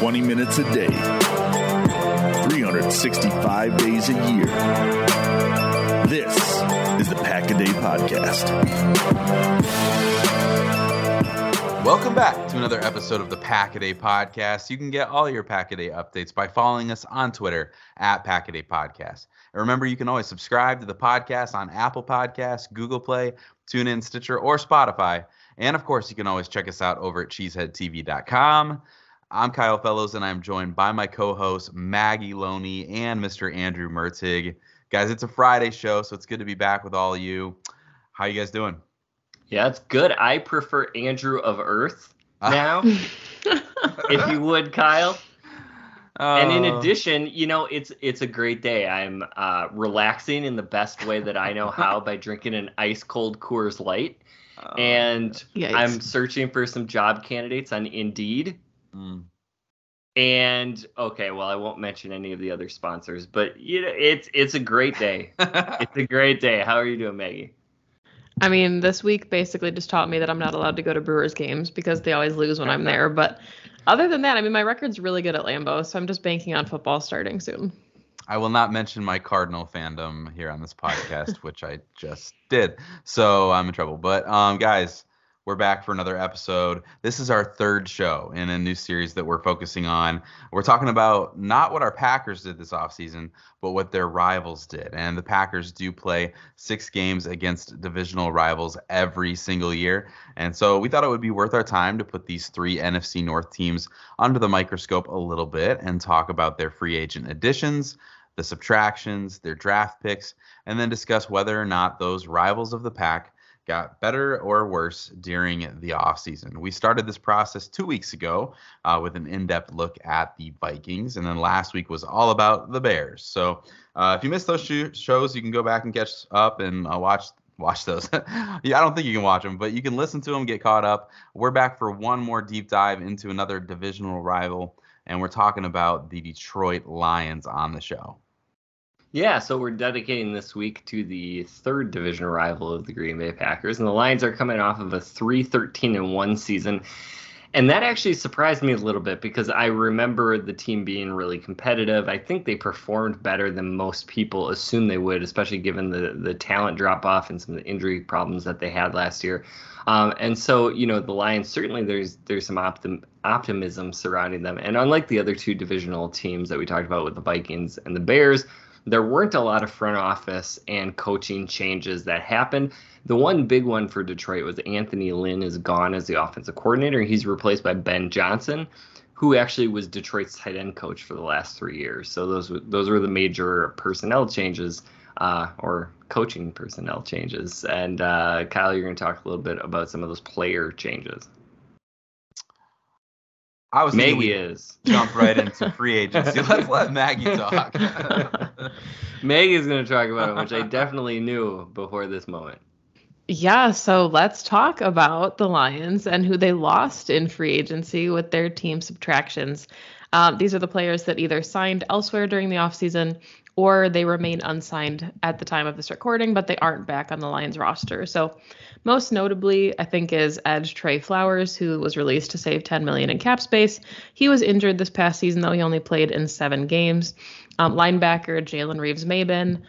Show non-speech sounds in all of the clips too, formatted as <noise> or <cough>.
20 minutes a day, 365 days a year. This is the Pack a Day Podcast. Welcome back to another episode of the Pack a Day Podcast. You can get all your Pack a Day updates by following us on Twitter at Pack a Day Podcast. And remember, you can always subscribe to the podcast on Apple Podcasts, Google Play, TuneIn, Stitcher, or Spotify. And of course, you can always check us out over at cheeseheadtv.com. I'm Kyle Fellows, and I'm joined by my co-host Maggie Loney and Mr. Andrew Mertig. Guys, it's a Friday show, so it's good to be back with all of you. How are you guys doing? Yeah, it's good. I prefer Andrew of Earth ah. now, <laughs> if you would, Kyle. Uh, and in oh. addition, you know, it's it's a great day. I'm uh, relaxing in the best way that I know how by drinking an ice cold Coors Light. Oh, and yikes. I'm searching for some job candidates on Indeed Mm. And okay, well, I won't mention any of the other sponsors, but you know, it's it's a great day. <laughs> it's a great day. How are you doing, Maggie? I mean, this week basically just taught me that I'm not allowed to go to Brewers games because they always lose when I'm there. But other than that, I mean, my record's really good at Lambeau, so I'm just banking on football starting soon. I will not mention my Cardinal fandom here on this podcast, which I just did, so I'm in trouble. But um, guys, we're back for another episode. This is our third show in a new series that we're focusing on. We're talking about not what our Packers did this offseason, but what their rivals did. And the Packers do play six games against divisional rivals every single year. And so we thought it would be worth our time to put these three NFC North teams under the microscope a little bit and talk about their free agent additions, the subtractions, their draft picks, and then discuss whether or not those rivals of the pack got better or worse during the offseason. We started this process two weeks ago uh, with an in depth look at the Vikings, and then last week was all about the Bears. So uh, if you missed those sh- shows, you can go back and catch up and uh, watch. Watch those. <laughs> yeah, I don't think you can watch them, but you can listen to them, get caught up. We're back for one more deep dive into another divisional rival, and we're talking about the Detroit Lions on the show. Yeah, so we're dedicating this week to the third division rival of the Green Bay Packers, and the Lions are coming off of a 3-13 and 1 season. And that actually surprised me a little bit because I remember the team being really competitive. I think they performed better than most people assumed they would, especially given the the talent drop off and some of the injury problems that they had last year. Um, and so, you know, the Lions certainly there's there's some optim, optimism surrounding them. And unlike the other two divisional teams that we talked about with the Vikings and the Bears, there weren't a lot of front office and coaching changes that happened. The one big one for Detroit was Anthony Lynn is gone as the offensive coordinator. He's replaced by Ben Johnson, who actually was Detroit's tight end coach for the last three years. So those those were the major personnel changes uh, or coaching personnel changes. And uh, Kyle, you're going to talk a little bit about some of those player changes. I was Maggie is jump right into <laughs> free agency. Let's let Maggie talk. <laughs> Maggie's going to talk about it, which I definitely knew before this moment. Yeah, so let's talk about the Lions and who they lost in free agency with their team subtractions. Um, these are the players that either signed elsewhere during the offseason or they remain unsigned at the time of this recording, but they aren't back on the Lions roster. So most notably, I think, is edge Trey Flowers, who was released to save 10 million in cap space. He was injured this past season, though he only played in seven games. Um, linebacker Jalen Reeves-Maybin.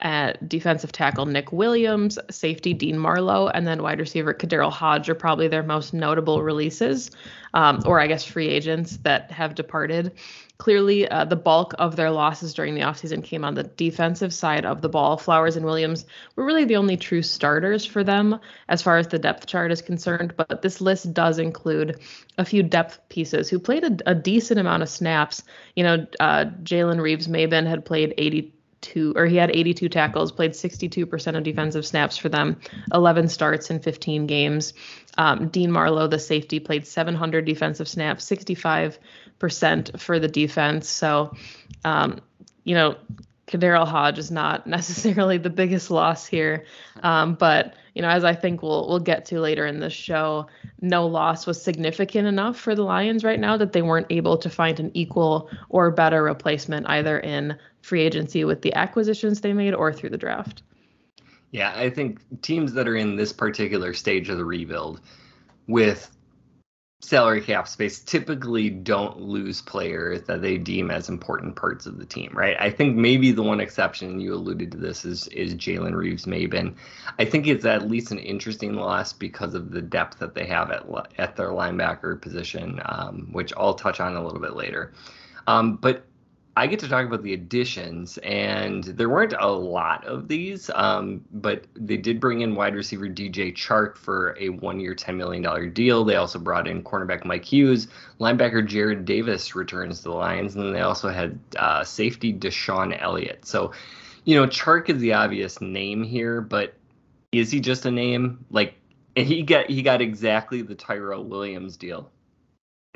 at defensive tackle Nick Williams, safety Dean Marlowe, and then wide receiver KhaDarel Hodge are probably their most notable releases, um, or I guess free agents that have departed. Clearly, uh, the bulk of their losses during the offseason came on the defensive side of the ball. Flowers and Williams were really the only true starters for them as far as the depth chart is concerned, but this list does include a few depth pieces who played a, a decent amount of snaps. You know, uh, Jalen Reeves-Maybin had played 80 82 or he had 82 tackles, played 62% of defensive snaps for them, 11 starts in 15 games. Um, Dean Marlowe, the safety, played 700 defensive snaps, 65% for the defense. So, um, you know, KhaDarel Hodge is not <laughs> necessarily the biggest loss here, um, but you know, as I think we'll we'll get to later in the show, no loss was significant enough for the Lions right now that they weren't able to find an equal or better replacement either in free agency with the acquisitions they made or through the draft. Yeah, I think teams that are in this particular stage of the rebuild with salary cap space typically don't lose players that they deem as important parts of the team, right? I think maybe the one exception you alluded to this is is Jalen Reeves-Maybin. I think it's at least an interesting loss because of the depth that they have at at their linebacker position, um, which I'll touch on a little bit later. Um, but I get to talk about the additions, and there weren't a lot of these, um, but they did bring in wide receiver DJ Chark for a one-year, $10 million deal. They also brought in cornerback Mike Hughes, linebacker Jarrad Davis returns to the Lions, and then they also had uh, safety DeShon Elliott. So, you know, Chark is the obvious name here, but is he just a name? Like he got he got exactly the Tyrell Williams deal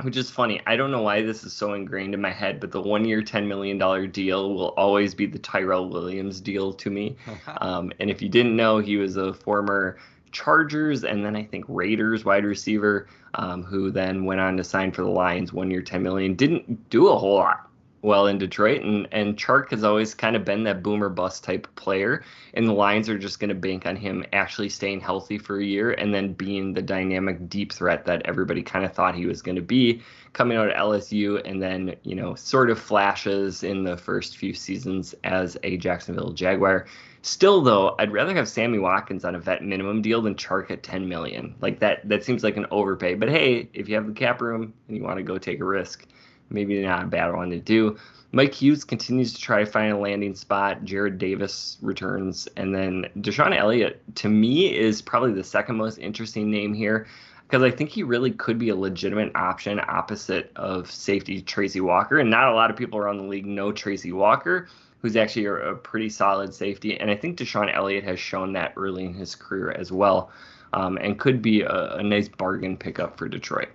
which is funny. I don't know why this is so ingrained in my head, but the one year, $10 million deal will always be the Tyrell Williams deal to me. <laughs> um, and if you didn't know, he was a former Chargers and then I think Raiders wide receiver um, who then went on to sign for the Lions one year, 10 million. Didn't do a whole lot well in Detroit, and and Chark has always kind of been that boomer bust type of player, and the Lions are just going to bank on him actually staying healthy for a year and then being the dynamic deep threat that everybody kind of thought he was going to be coming out of LSU, and then you know sort of flashes in the first few seasons as a Jacksonville Jaguar. Still though, I'd rather have Sammy Watkins on a vet minimum deal than Chark at 10 million. Like that that seems like an overpay. But hey, if you have the cap room and you want to go take a risk, maybe not a bad one to do. Mike Hughes continues to try to find a landing spot. Jarrad Davis returns. And then DeShon Elliott, to me, is probably the second most interesting name here because I think he really could be a legitimate option opposite of safety Tracy Walker. And not a lot of people around the league know Tracy Walker, who's actually a, a pretty solid safety. And I think DeShon Elliott has shown that early in his career as well um, and could be a, a nice bargain pickup for Detroit.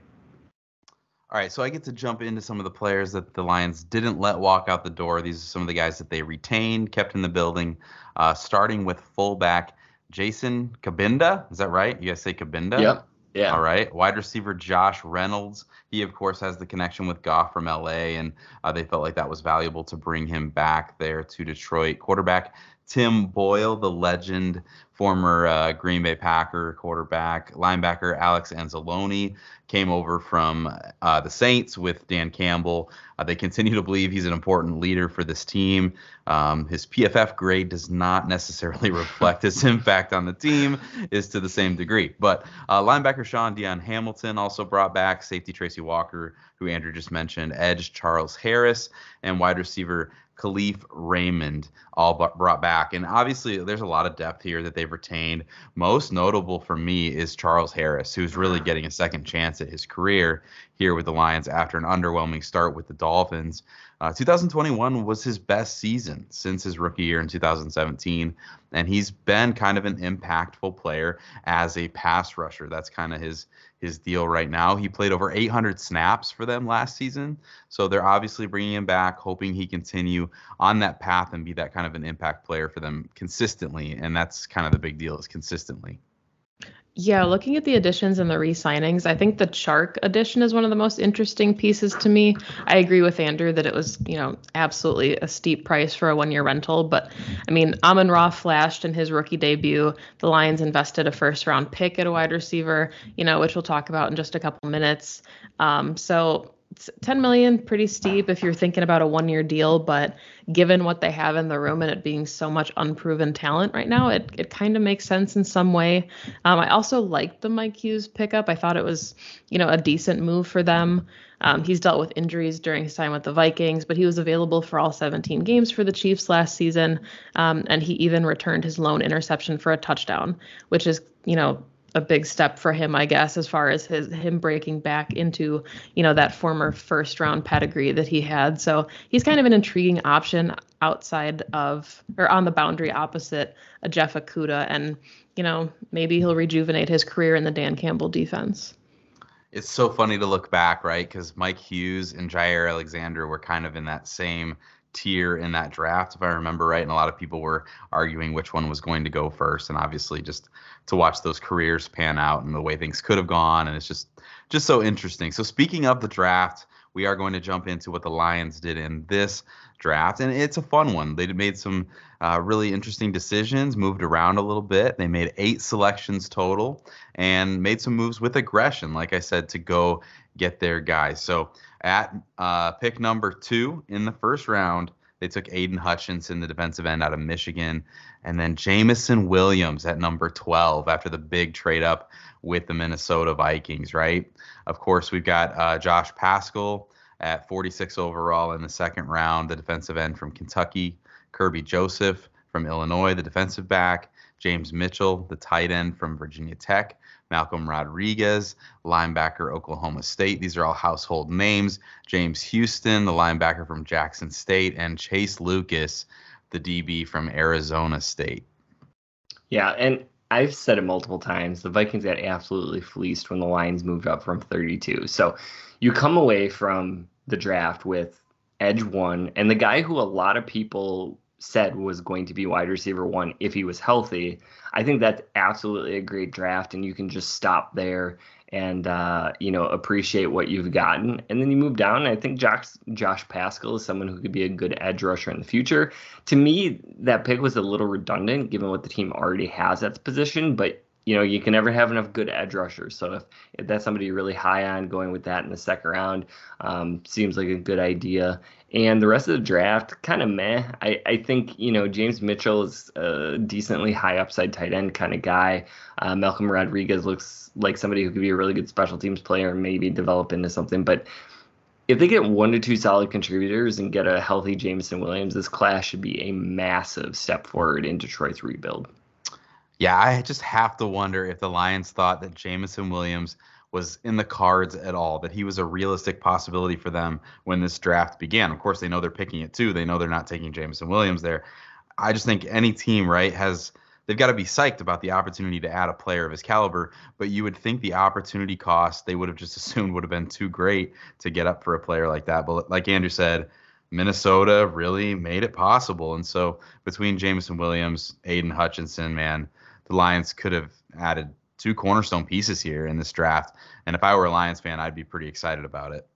All right, so I get to jump into some of the players that the Lions didn't let walk out the door. These are some of the guys that they retained, kept in the building, uh, starting with fullback Jason Cabinda. Is that right? You guys say Cabinda? Yep. Yeah. All right. Wide receiver Josh Reynolds. He, of course, has the connection with Goff from LA, and uh, they felt like that was valuable to bring him back there to Detroit. Quarterback Tim Boyle, the legend, former uh, Green Bay Packer quarterback, linebacker Alex Anzalone came over from uh, the Saints with Dan Campbell. Uh, they continue to believe he's an important leader for this team. Um, his PFF grade does not necessarily <laughs> reflect his impact on the team, is to the same degree. But uh, linebacker Shaun Dion Hamilton also brought back safety Tracy Walker, who Andrew just mentioned, edge Charles Harris, and wide receiver Kalif Raymond all brought back. And obviously, there's a lot of depth here that they've retained. Most notable for me is Charles Harris, who's really getting a second chance at his career here with the Lions after an underwhelming start with the Dolphins. Uh, 2021 was his best season since his rookie year in 2017, and he's been kind of an impactful player as a pass rusher. That's kind of his his deal right now. He played over 800 snaps for them last season, so they're obviously bringing him back, hoping he continue on that path and be that kind of an impact player for them consistently. And that's kind of the big deal is consistently. Yeah, looking at the additions and the re-signings, I think the Chark addition is one of the most interesting pieces to me. I agree with Andrew that it was, you know, absolutely a steep price for a one-year rental. But I mean, Amon Ra flashed in his rookie debut. The Lions invested a first-round pick at a wide receiver, you know, which we'll talk about in just a couple minutes. Um, so 10 million pretty steep if you're thinking about a one year deal but given what they have in the room and it being so much unproven talent right now it, it kind of makes sense in some way. Um, i also liked the mike hughes pickup. I thought it was you know a decent move for them. Um, he's dealt with injuries during his time with the vikings but he was available for all 17 games for the chiefs last season um, and he even returned his lone interception for a touchdown which is you know a big step for him, I guess, as far as his him breaking back into, you know, that former first round pedigree that he had. So he's kind of an intriguing option outside of or on the boundary opposite a Jeff Okudah. And, you know, maybe he'll rejuvenate his career in the Dan Campbell defense. It's so funny to look back, right? Because Mike Hughes and Jaire Alexander were kind of in that same tier in that draft, if I remember right. And a lot of people were arguing which one was going to go first. And obviously, just to watch those careers pan out and the way things could have gone, and it's just just so interesting. So speaking of the draft, we are going to jump into what the Lions did in this draft, and it's a fun one. They made some uh, really interesting decisions, moved around a little bit. They made eight selections total, and made some moves with aggression, like I said, to go get their guys. So at uh, pick number two in the first round, they took Aidan Hutchinson, the defensive end out of Michigan, and then Jameson Williams at number 12 after the big trade up with the Minnesota Vikings, right? Of course, we've got uh, Josh Paschal at 46 overall in the second round, the defensive end from Kentucky, Kerby Joseph from Illinois, the defensive back, James Mitchell, the tight end from Virginia Tech, Malcolm Rodriguez, linebacker, Oklahoma State. These are all household names. James Houston, the linebacker from Jackson State, and Chase Lucas, the DB from Arizona State. Yeah, and I've said it multiple times. The Vikings got absolutely fleeced when the Lions moved up from 32. So you come away from the draft with edge one, and the guy who a lot of people said was going to be wide receiver one if he was healthy. I think that's absolutely a great draft, and you can just stop there and uh, you know appreciate what you've gotten, and then you move down. I think Josh Josh Paschal is someone who could be a good edge rusher in the future. To me, that pick was a little redundant given what the team already has at the position, but you know, you can never have enough good edge rushers. So if, if that's somebody you're really high on, going with that in the second round um, seems like a good idea. And the rest of the draft, kind of meh. I, I think, you know, James Mitchell is a decently high upside tight end kind of guy. Uh, Malcolm Rodriguez looks like somebody who could be a really good special teams player and maybe develop into something. But if they get one to two solid contributors and get a healthy Jameson Williams, this class should be a massive step forward in Detroit's rebuild. Yeah, I just have to wonder if the Lions thought that Jameson Williams was in the cards at all, that he was a realistic possibility for them when this draft began. Of course, they know they're picking it too. They know they're not taking Jameson Williams there. I just think any team, right, has they've got to be psyched about the opportunity to add a player of his caliber, but you would think the opportunity cost they would have just <laughs> assumed would have been too great to get up for a player like that. But like Andrew said, Minnesota really made it possible. And so between Jameson Williams, Aidan Hutchinson, man, the Lions could have added two cornerstone pieces here in this draft. And if I were a Lions fan, I'd be pretty excited about it.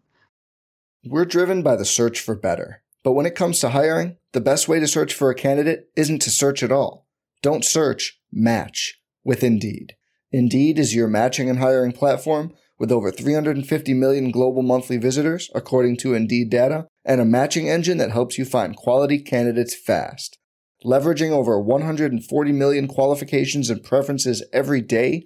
We're driven by the search for better. But when it comes to hiring, the best way to search for a candidate isn't to search at all. Don't search, match with Indeed. Indeed is your matching and hiring platform with over 350 million global monthly visitors, according to Indeed data, and a matching engine that helps you find quality candidates fast. Leveraging over 140 million qualifications and preferences every day,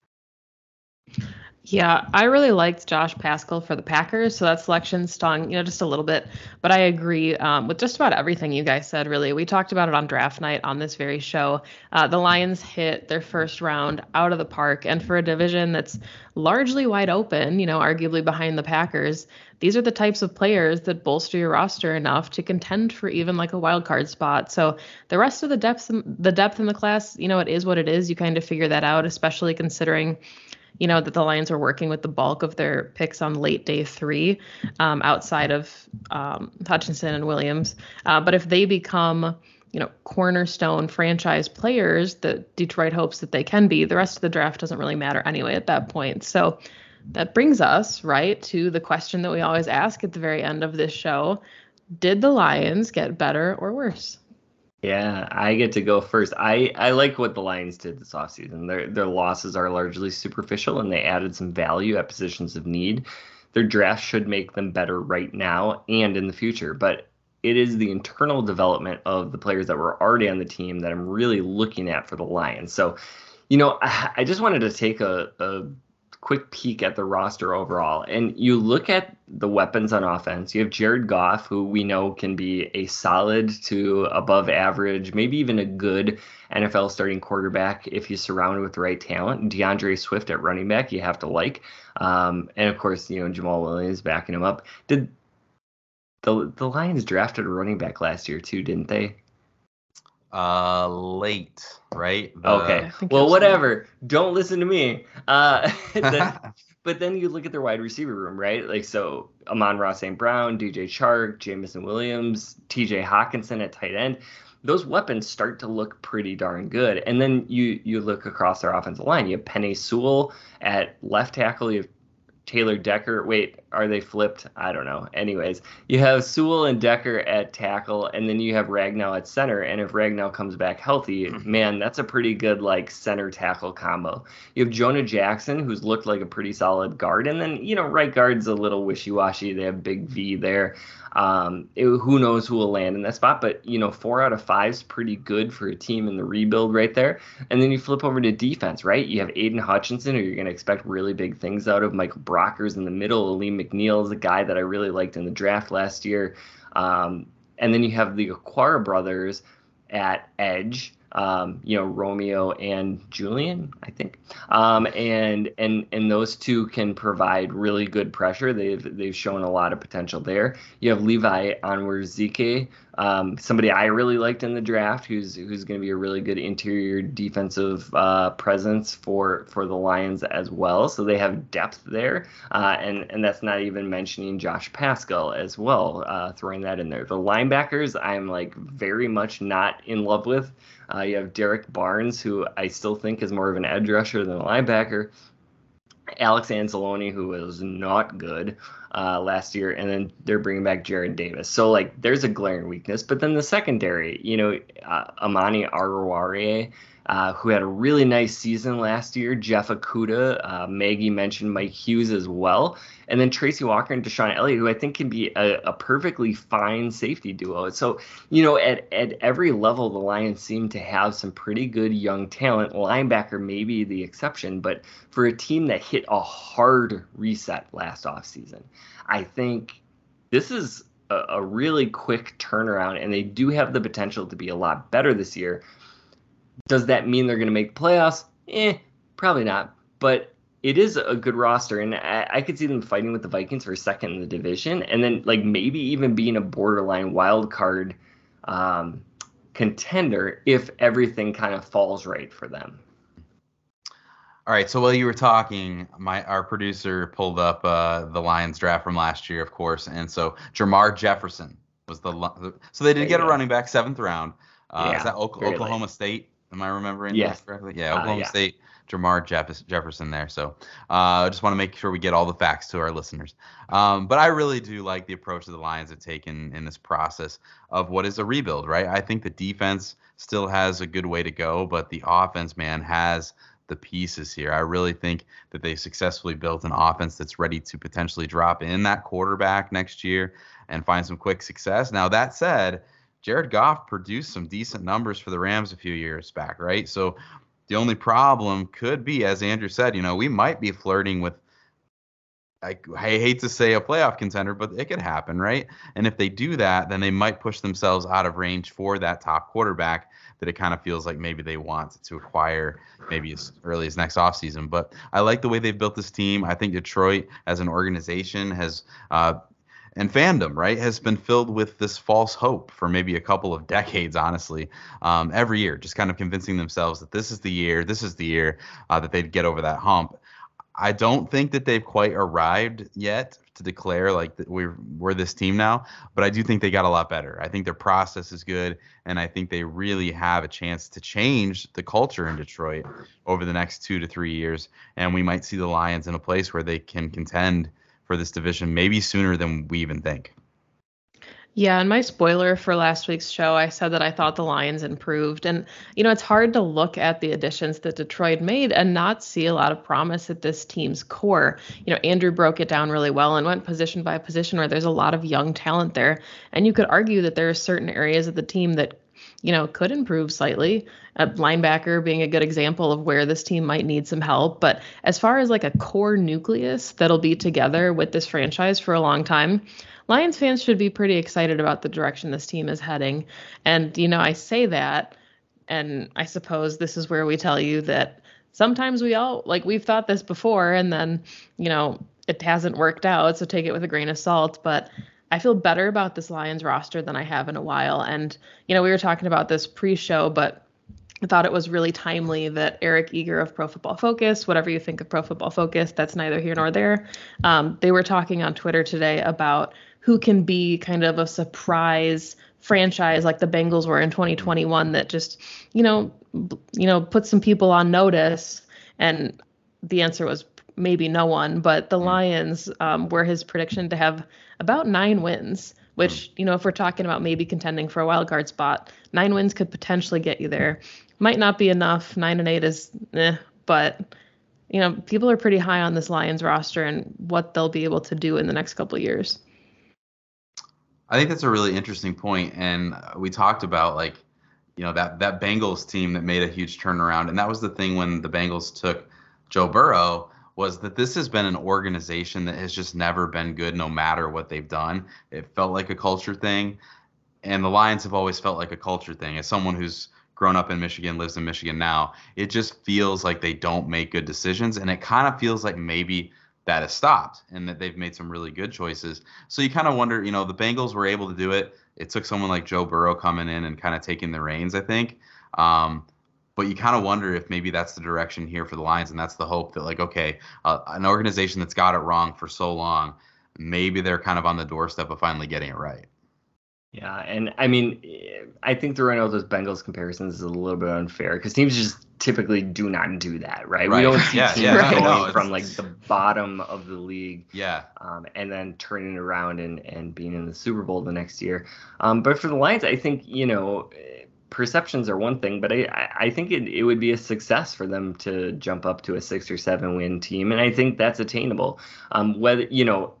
Yeah, I really liked Josh Paschal for the Packers, so that selection stung, you know, just a little bit. But I agree um, with just about everything you guys said. Really, we talked about it on draft night on this very show. Uh, the Lions hit their first round out of the park, and for a division that's largely wide open, you know, arguably behind the Packers, these are the types of players that bolster your roster enough to contend for even like a wild card spot. So the rest of the depth, the depth in the class, you know, it is what it is. You kind of figure that out, especially considering you know that the Lions are working with the bulk of their picks on late day three, um, outside of um, Hutchinson and Williams. Uh, but if they become you know cornerstone franchise players that Detroit hopes that they can be, the rest of the draft doesn't really matter anyway at that point. So that brings us right to the question that we always ask at the very end of this show: Did the Lions get better or worse? Yeah, I get to go first. I, I like what the Lions did this offseason. Their their losses are largely superficial and they added some value at positions of need. Their draft should make them better right now and in the future, but it is the internal development of the players that were already on the team that I'm really looking at for the Lions. So, you know, I, <sighs> I just wanted to take a, a quick peek at the roster overall, and you look at the weapons on offense. You have Jared Goff, who we know can be a solid to above average, maybe even a good NFL starting quarterback if he's surrounded with the right talent. DeAndre Swift at running back, you have to like, um, and of course, you know Jamal Williams backing him up. Did the the Lions drafted a running back last year too, didn't they? Uh, late, right? The, okay. Well, whatever. Don't listen to me. Uh, <laughs> the, <laughs> but then you look at their wide receiver room, right? Like so, Amon-Ra St. Brown, DJ Chark, Jameson Williams, T.J. Hockenson at tight end. Those weapons start to look pretty darn good. And then you you look across their offensive line. You have Penei Sewell at left tackle. You have Taylor Decker. Wait, are they flipped? I don't know. Anyways, you have Sewell and Decker at tackle, and then you have Ragnow at center. And if Ragnow comes back healthy, mm-hmm. man, that's a pretty good like center tackle combo. You have Jonah Jackson, who's looked like a pretty solid guard, and then you know right guard's a little wishy washy. They have Big V there. Um, it, who knows who will land in that spot? But you know, four out of five is pretty good for a team in the rebuild right there. And then you flip over to defense, right? You have Aidan Hutchinson, who you're going to expect really big things out of. Michael Brockers in the middle. Lee McNeil is a guy that I really liked in the draft last year. Um, and then you have the Okwara brothers at edge um, you know Romeo and Julian, I think, um, and and and those two can provide really good pressure. They've they've shown a lot of potential there. You have Levi Onwuzurike, um, somebody I really liked in the draft, who's who's going to be a really good interior defensive uh, presence for for the Lions as well. So they have depth there, uh, and and that's not even mentioning Josh Paschal as well, uh, throwing that in there. The linebackers, I'm like very much not in love with. Uh, you have Derrick Barnes, who I still think is more of an edge rusher than a linebacker. Alex Anzalone, who was not good uh, last year, and then they're bringing back Jarrad Davis. So like, there's a glaring weakness. But then the secondary, you know, uh, Amani Oruwariye uh, who had a really nice season last year. Jeff Okudah, uh, Maggie mentioned Mike Hughes as well. And then Tracy Walker and DeShon Elliott, who I think can be a, a, perfectly fine safety duo. So, you know, at, at every level, the Lions seem to have some pretty good young talent. Linebacker may be the exception, but for a team that hit a hard reset last offseason, I think this is a really quick turnaround, and they do have the potential to be a lot better this year does that mean they're going to make playoffs? Eh, probably not. But it is a good roster, and I, I, could see them fighting with the Vikings for second in the division, and then like maybe even being a borderline wild card um, contender if everything kind of falls right for them. All right. So while you were talking, my our producer pulled up uh, the Lions draft from last year, of course, and so Jermar Jefferson was the so they did get a running back seventh round. Uh, yeah, is that Oklahoma State? Am I remembering yes. this correctly? Yeah, uh, Oklahoma uh, yeah. State, Jeff- Jefferson there. So I uh, just want to make sure we get all the facts to our listeners. Um, but I really do like the approach that the Lions have taken in this process of what is a rebuild, right? I think the defense still has a good way to go, but the offense, man, has the pieces here. I really think that they successfully built an offense that's ready to potentially drop in that quarterback next year and find some quick success. Now, that said, Jared Goff produced some decent numbers for the Rams a few years back, right? So the only problem could be, as Andrew said, you know, we might be flirting with I, I hate to say a playoff contender, but it could happen, right? And if they do that, then they might push themselves out of range for that top quarterback that it kind of feels like maybe they want to acquire maybe as early as next offseason. But I like the way they've built this team. I think Detroit as an organization has uh, and fandom, right, has been filled with this false hope for maybe a couple of decades, honestly, um, every year, just kind of convincing themselves that this is the year, this is the year uh, that they'd get over that hump. I don't think that they've quite arrived yet to declare like that we're we're this team now, but I do think they got a lot better. I think their process is good, and I think they really have a chance to change the culture in Detroit over the next two to three years, and we might see the Lions in a place where they can contend for this division maybe sooner than we even think. Yeah, and my spoiler for last week's show, I said that I thought the Lions improved. And, you know, it's hard to look at the additions that Detroit made and not see a lot of promise at this team's core. You know, Andrew broke it down really well and went position by position where there's a lot of young talent there. And you could argue that there are certain areas of the team that you know, could improve slightly. A linebacker being a good example of where this team might need some help. But as far as like a core nucleus that'll be together with this franchise for a long time, Lions fans should be pretty excited about the direction this team is heading. And, you know, I say that, and I suppose this is where we tell you that sometimes we all, like, we've thought this before, and then, you know, it hasn't worked out. So take it with a grain of salt. But I feel better about this Lions roster than I have in a while. And, you know, we were talking about this pre show, but I thought it was really timely that Eric Eager of Pro Football Focus, whatever you think of Pro Football Focus, that's neither here nor there. Um, they were talking on Twitter today about who can be kind of a surprise franchise like the Bengals were in 2021 that just, you know, you know, put some people on notice. And the answer was maybe no one, but the hmm. Lions um, were his prediction to have about nine wins, which, hmm. you know, if we're talking about maybe contending for a wild card spot, nine wins could potentially get you there. Might not be enough. Nine and eight is eh, but you know, people are pretty high on this Lions roster and what they'll be able to do in the next couple of years. I think that's a really interesting point, and we talked about like, you know, that that Bengals team that made a huge turnaround, and that was the thing when the Bengals took Joe Burrow was that this has been an organization that has just never been good no matter what they've done. It felt like a culture thing, and the Lions have always felt like a culture thing. As someone who's grown up in Michigan, lives in Michigan now, it just feels like they don't make good decisions, and it kind of feels like maybe that has stopped and that they've made some really good choices. So you kind of wonder, you know, the Bengals were able to do it. It took someone like Joe Burrow coming in and kind of taking the reins, I think. Um, but you kind of wonder if maybe that's the direction here for the Lions, and that's the hope that like, okay, uh, an organization that's got it wrong for so long, maybe they're kind of on the doorstep of finally getting it right. Yeah, and I mean, I think the those Bengals comparisons is a little bit unfair because teams just typically do not do that, right? right. We don't <laughs> see yeah, teams yeah, going no, from like the bottom of the league, yeah, um, and then turning around and and being in the Super Bowl the next year. Um, but for the Lions, I think you know perceptions are one thing, but I, I think it, it would be a success for them to jump up to a six or seven win team. And I think that's attainable. Um, whether, you know,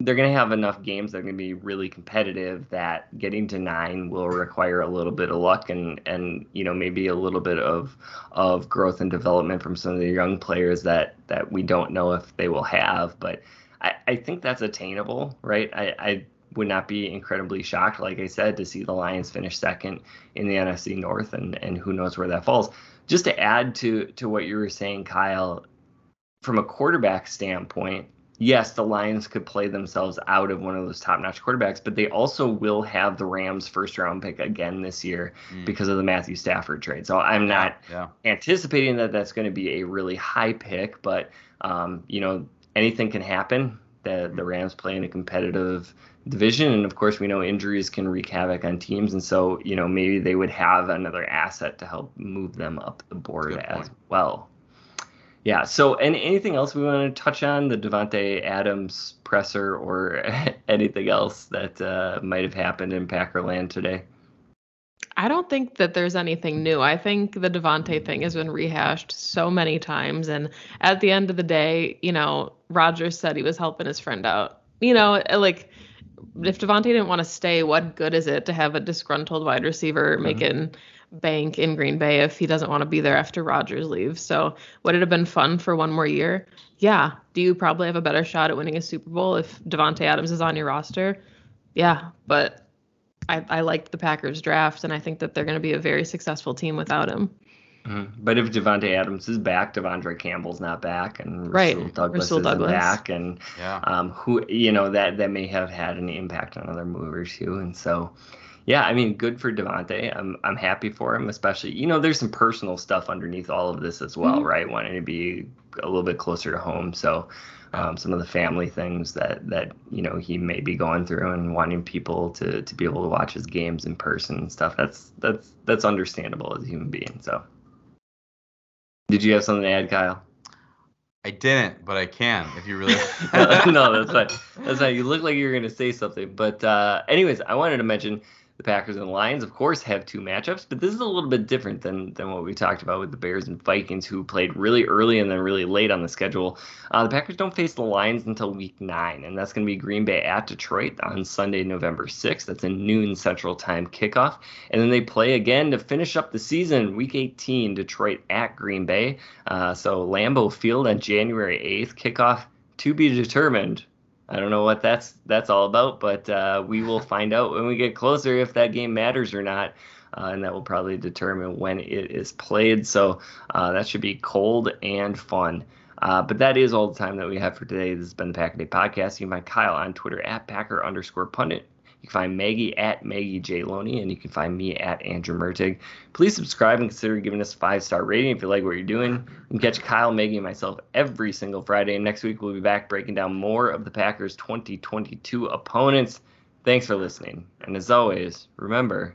they're going to have enough games that are going to be really competitive that getting to nine will require a little bit of luck and and you know maybe a little bit of of growth and development from some of the young players that that we don't know if they will have but I, I think that's attainable right I, I would not be incredibly shocked like I said to see the Lions finish second in the NFC North and and who knows where that falls just to add to to what you were saying Kyle from a quarterback standpoint yes, the Lions could play themselves out of one of those top notch quarterbacks, but they also will have the Rams first round pick again this year mm. because of the Matthew Stafford trade. So I'm not yeah. anticipating that that's going to be a really high pick, but um, you know anything can happen. The the Rams play in a competitive division, and of course we know injuries can wreak havoc on teams, and so you know maybe they would have another asset to help move them up the board as well. Yeah. So, and anything else we want to touch on the Davante Adams presser or <laughs> anything else that uh, might have happened in Packerland today? I don't think that there's anything new. I think the Davante thing has been rehashed so many times, and at the end of the day, you know, Rodgers said he was helping his friend out. You know, like if Davante didn't want to stay, what good is it to have a disgruntled wide receiver mm-hmm. making bank in Green Bay if he doesn't want to be there after Rodgers leaves. So would it have been fun for one more year? Yeah. Do you probably have a better shot at winning a Super Bowl if Davante Adams is on your roster? Yeah, but I, I liked the Packers draft, and I think that they're going to be a very successful team without him. Mm-hmm. But if Davante Adams is back, De'Vondre Campbell's not back, and right. Rasul Douglas Rasul isn't Douglas. back, and Yeah. um, who you know that that may have had an impact on other movers too. And so, yeah, I mean, good for Davante. I'm I'm happy for him, especially you know there's some personal stuff underneath all of this as well, Mhm. right? Wanting to be a little bit closer to home, so. Um, some of the family things that that you know he may be going through and wanting people to to be able to watch his games in person and stuff that's that's that's understandable as a human being so did you have something to add kyle I didn't, but I can if you really. <laughs> <laughs> no, that's fine. That's fine. You look like you were going to say something. But, uh, anyways, I wanted to mention Packers and Lions, of course, have two matchups, but this is a little bit different than, than what we talked about with the Bears and Vikings, who played really early and then really late on the schedule. Uh, the Packers don't face the Lions until week nine, and that's going to be Green Bay at Detroit on Sunday, November 6th. That's a noon Central Time kickoff. And then they play again to finish up the season, week 18, Detroit at Green Bay. Uh, so Lambeau Field on January 8th, kickoff to be determined. I don't know what that's that's all about, but uh, we will find out when we get closer if that game matters or not, uh, and that will probably determine when it is played. So uh, that should be cold and fun. Uh, but that is all the time that we have for today. This has been the Pack a Day Podcast. You can find Kyle on Twitter at Packer underscore pundit. You can find Maggie at Maggie J. Loney, and you can find me at Andrew Mertig. Please subscribe and consider giving us a five star rating if you like what you're doing. You catch Kyle, Maggie, and myself every single Friday. And next week, we'll be back breaking down more of the Packers' 2022 opponents. Thanks for listening. And as always, remember.